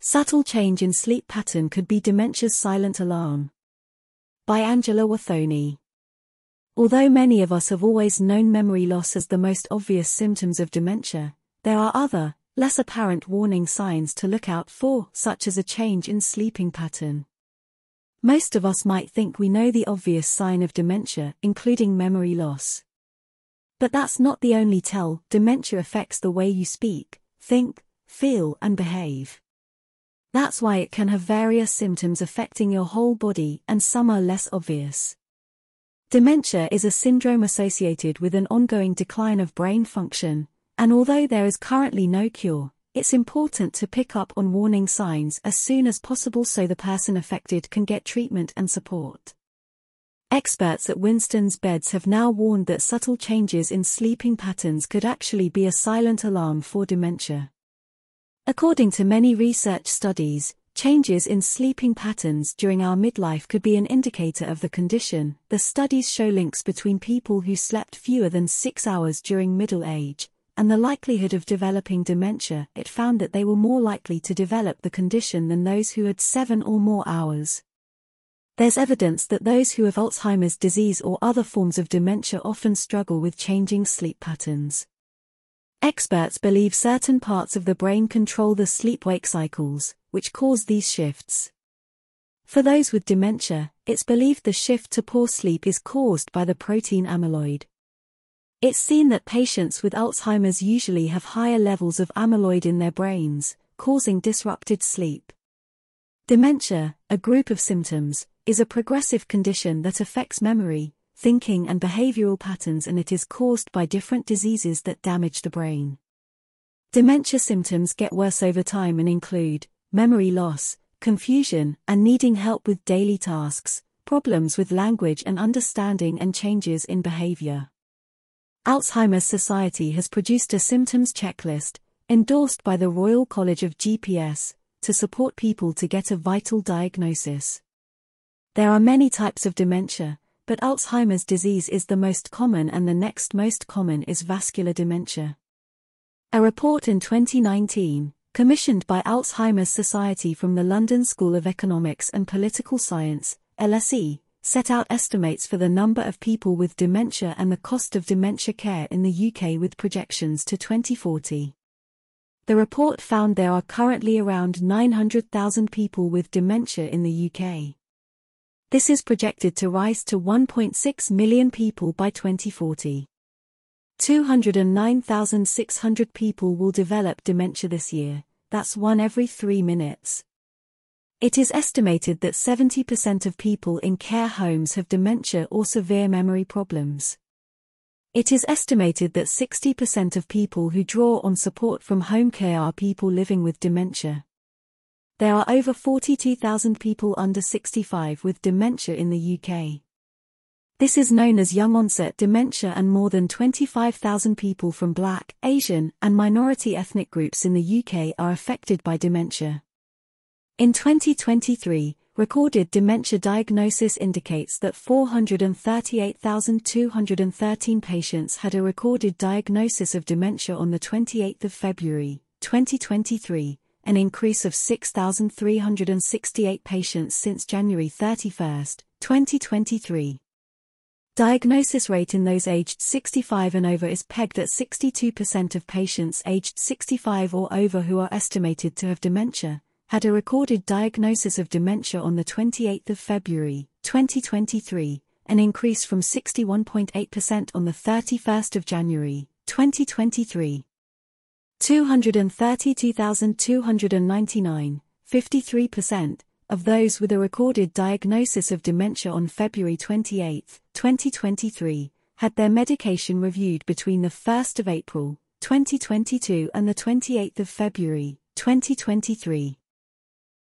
Subtle change in sleep pattern could be dementia's silent alarm. By Angela Wathoni. Although many of us have always known memory loss as the most obvious symptoms of dementia, there are other, less apparent warning signs to look out for, such as a change in sleeping pattern. Most of us might think we know the obvious sign of dementia, including memory loss. But that's not the only tell, dementia affects the way you speak, think, feel, and behave. That's why it can have various symptoms affecting your whole body and some are less obvious. Dementia is a syndrome associated with an ongoing decline of brain function, and although there is currently no cure, it's important to pick up on warning signs as soon as possible so the person affected can get treatment and support. Experts at Winston's Beds have now warned that subtle changes in sleeping patterns could actually be a silent alarm for dementia. According to many research studies, changes in sleeping patterns during our midlife could be an indicator of the condition. The studies show links between people who slept fewer than six hours during middle age and the likelihood of developing dementia. It found that they were more likely to develop the condition than those who had seven or more hours. There's evidence that those who have Alzheimer's disease or other forms of dementia often struggle with changing sleep patterns. Experts believe certain parts of the brain control the sleep-wake cycles, which cause these shifts. For those with dementia, it's believed the shift to poor sleep is caused by the protein amyloid. It's seen that patients with Alzheimer's usually have higher levels of amyloid in their brains, causing disrupted sleep. Dementia, a group of symptoms, is a progressive condition that affects memory, thinking and behavioral patterns and it is caused by different diseases that damage the brain. Dementia symptoms get worse over time and include memory loss, confusion, and needing help with daily tasks, problems with language and understanding and changes in behavior. Alzheimer's Society has produced a symptoms checklist, endorsed by the Royal College of GPS, to support people to get a vital diagnosis. There are many types of dementia, but Alzheimer's disease is the most common and the next most common is vascular dementia. A report in 2019, commissioned by Alzheimer's Society from the London School of Economics and Political Science, LSE, set out estimates for the number of people with dementia and the cost of dementia care in the UK with projections to 2040. The report found there are currently around 900,000 people with dementia in the UK. This is projected to rise to 1.6 million people by 2040. 209,600 people will develop dementia this year, that's one every three minutes. It is estimated that 70% of people in care homes have dementia or severe memory problems. It is estimated that 60% of people who draw on support from home care are people living with dementia. There are over 42,000 people under 65 with dementia in the UK. This is known as young onset dementia and more than 25,000 people from Black, Asian, and minority ethnic groups in the UK are affected by dementia. In 2023, recorded dementia diagnosis indicates that 438,213 patients had a recorded diagnosis of dementia on the 28th of February, 2023, an increase of 6,368 patients since January 31, 2023. Diagnosis rate in those aged 65 and over is pegged at 62% of patients aged 65 or over who are estimated to have dementia, had a recorded diagnosis of dementia on the 28th of February, 2023, an increase from 61.8% on the 31st of January, 2023. 232,299, 53%, of those with a recorded diagnosis of dementia on February 28, 2023, had their medication reviewed between the 1st of April, 2022 and the 28th of February, 2023.